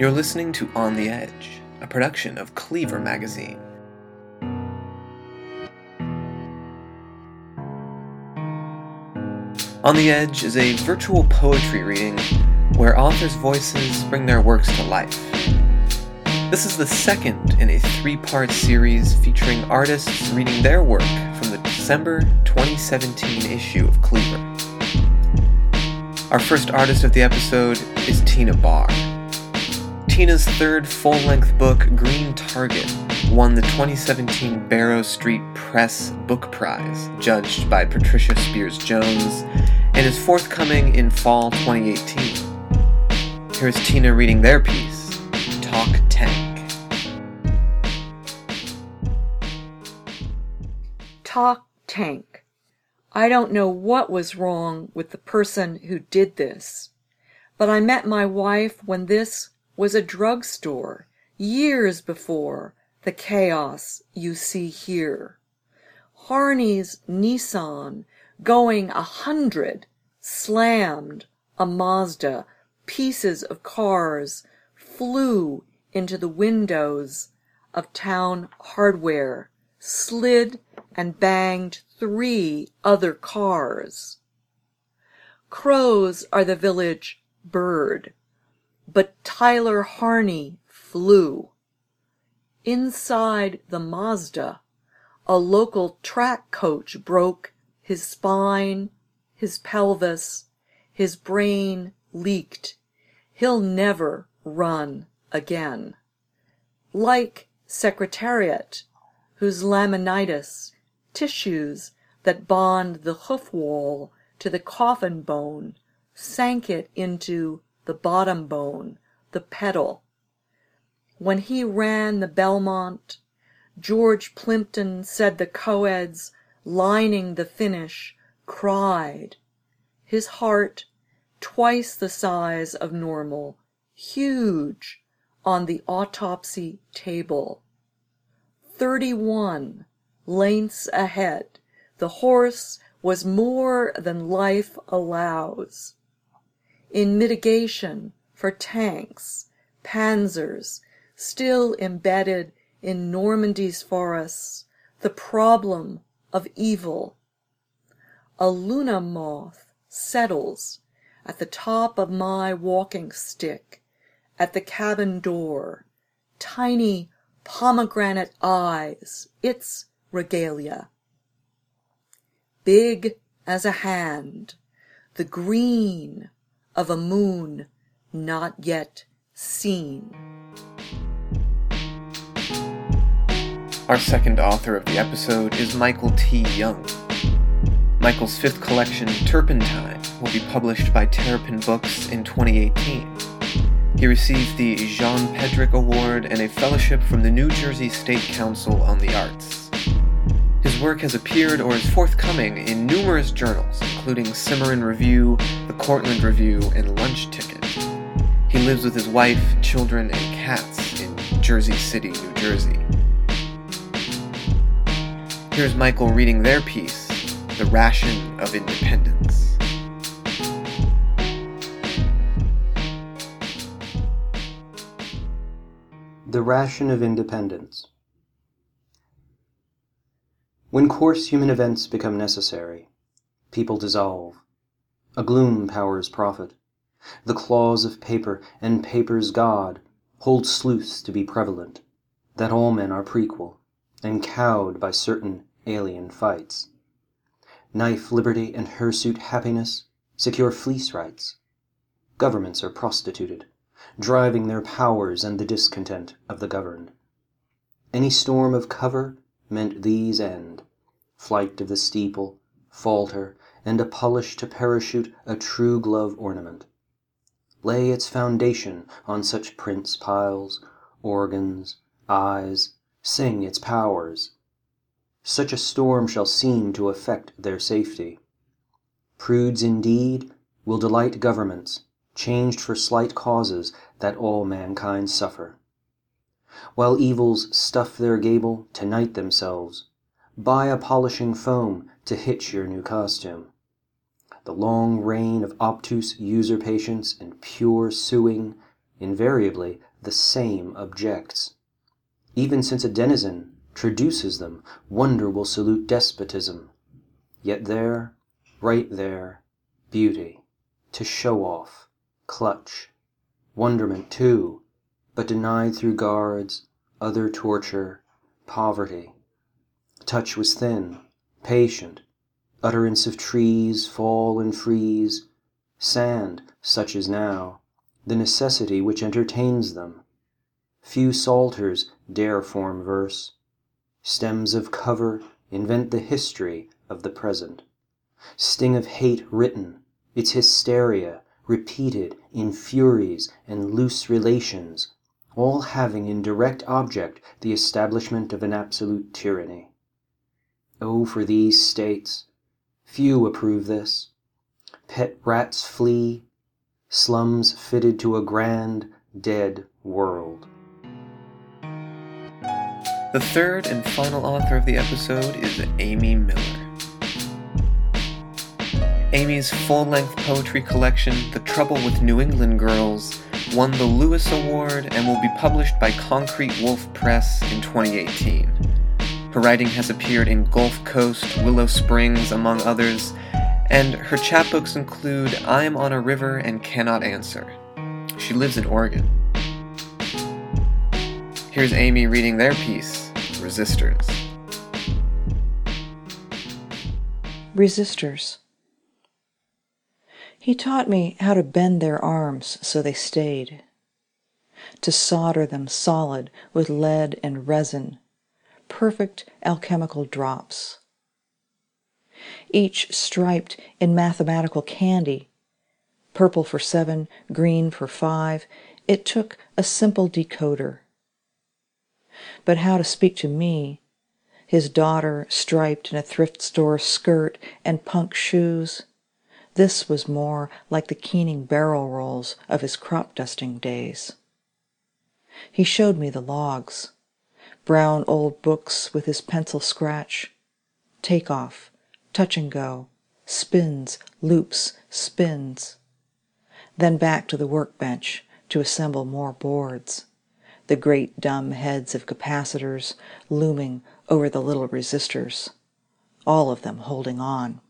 You're listening to On the Edge, a production of Cleaver Magazine. On the Edge is a virtual poetry reading where authors' voices bring their works to life. This is the second in a three part series featuring artists reading their work from the December 2017 issue of Cleaver. Our first artist of the episode is Tina Barr. Tina's third full length book, Green Target, won the 2017 Barrow Street Press Book Prize, judged by Patricia Spears Jones, and is forthcoming in fall 2018. Here's Tina reading their piece, Talk Tank. Talk Tank. I don't know what was wrong with the person who did this, but I met my wife when this was a drugstore years before the chaos you see here. Harney's Nissan going a hundred slammed a Mazda. Pieces of cars flew into the windows of town hardware, slid and banged three other cars. Crows are the village bird but Tyler Harney flew. Inside the Mazda, a local track coach broke his spine, his pelvis, his brain leaked. He'll never run again. Like Secretariat, whose laminitis, tissues that bond the hoof wall to the coffin bone, sank it into the bottom bone, the pedal. When he ran the Belmont, George Plimpton said the coeds lining the finish cried. His heart, twice the size of normal, huge on the autopsy table. Thirty-one lengths ahead, the horse was more than life allows in mitigation for tanks, panzers, still embedded in Normandy's forests, the problem of evil. A Luna moth settles at the top of my walking stick, at the cabin door, tiny pomegranate eyes, its regalia. Big as a hand, the green of a moon not yet seen. Our second author of the episode is Michael T. Young. Michael's fifth collection, Turpentine, will be published by Terrapin Books in 2018. He received the Jean Pedrick Award and a fellowship from the New Jersey State Council on the Arts. His work has appeared or is forthcoming in numerous journals, including Cimarron Review, the Cortland Review, and Lunch Ticket. He lives with his wife, children, and cats in Jersey City, New Jersey. Here's Michael reading their piece, The Ration of Independence. The Ration of Independence when coarse human events become necessary, people dissolve. A gloom powers profit. The claws of paper and paper's god hold sleuths to be prevalent, that all men are prequel, and cowed by certain alien fights. Knife liberty and hirsute happiness secure fleece rights. Governments are prostituted, driving their powers and the discontent of the governed. Any storm of cover meant these end flight of the steeple, falter, and a polish to parachute a true glove ornament. Lay its foundation on such prince piles, organs, eyes, sing its powers. Such a storm shall seem to affect their safety. Prudes indeed will delight governments, changed for slight causes that all mankind suffer. While evils stuff their gable to night themselves, buy a polishing foam to hitch your new costume. The long reign of obtuse usurpations and pure suing invariably the same objects. Even since a denizen traduces them, wonder will salute despotism. Yet there, right there, beauty, to show off, clutch, wonderment too, but denied through guards, other torture, poverty. Touch was thin, patient, utterance of trees fall and freeze, sand, such as now, the necessity which entertains them. Few psalters dare form verse. Stems of cover invent the history of the present. Sting of hate written, its hysteria repeated in furies and loose relations, all having in direct object the establishment of an absolute tyranny. Oh, for these states! Few approve this. Pet rats flee, slums fitted to a grand, dead world. The third and final author of the episode is Amy Miller. Amy's full length poetry collection, The Trouble with New England Girls, won the Louis Award and will be published by Concrete Wolf Press in 2018. Her writing has appeared in Gulf Coast, Willow Springs, among others, and her chapbooks include I'm on a River and Cannot Answer. She lives in Oregon. Here's Amy reading their piece, Resistors. Resistors. He taught me how to bend their arms so they stayed, to solder them solid with lead and resin, perfect alchemical drops. Each striped in mathematical candy, purple for seven, green for five, it took a simple decoder. But how to speak to me, his daughter striped in a thrift store skirt and punk shoes, this was more like the keening barrel rolls of his crop dusting days. He showed me the logs, brown old books with his pencil scratch, take off, touch and go, spins, loops, spins. Then back to the workbench to assemble more boards, the great dumb heads of capacitors looming over the little resistors, all of them holding on.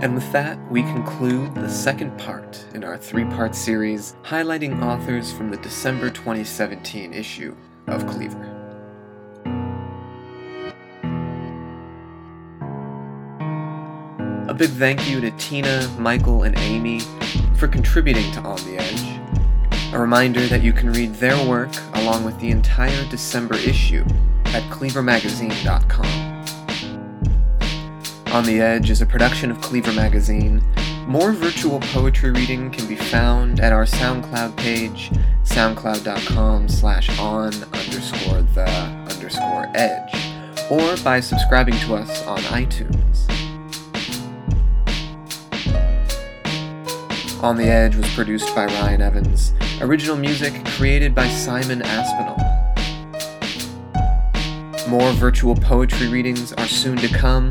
And with that, we conclude the second part in our three part series highlighting authors from the December 2017 issue of Cleaver. A big thank you to Tina, Michael, and Amy for contributing to On the Edge. A reminder that you can read their work along with the entire December issue at cleavermagazine.com. On the Edge is a production of Cleaver Magazine. More virtual poetry reading can be found at our SoundCloud page, soundcloud.com slash on underscore the underscore edge, or by subscribing to us on iTunes. On the Edge was produced by Ryan Evans. Original music created by Simon Aspinall. More virtual poetry readings are soon to come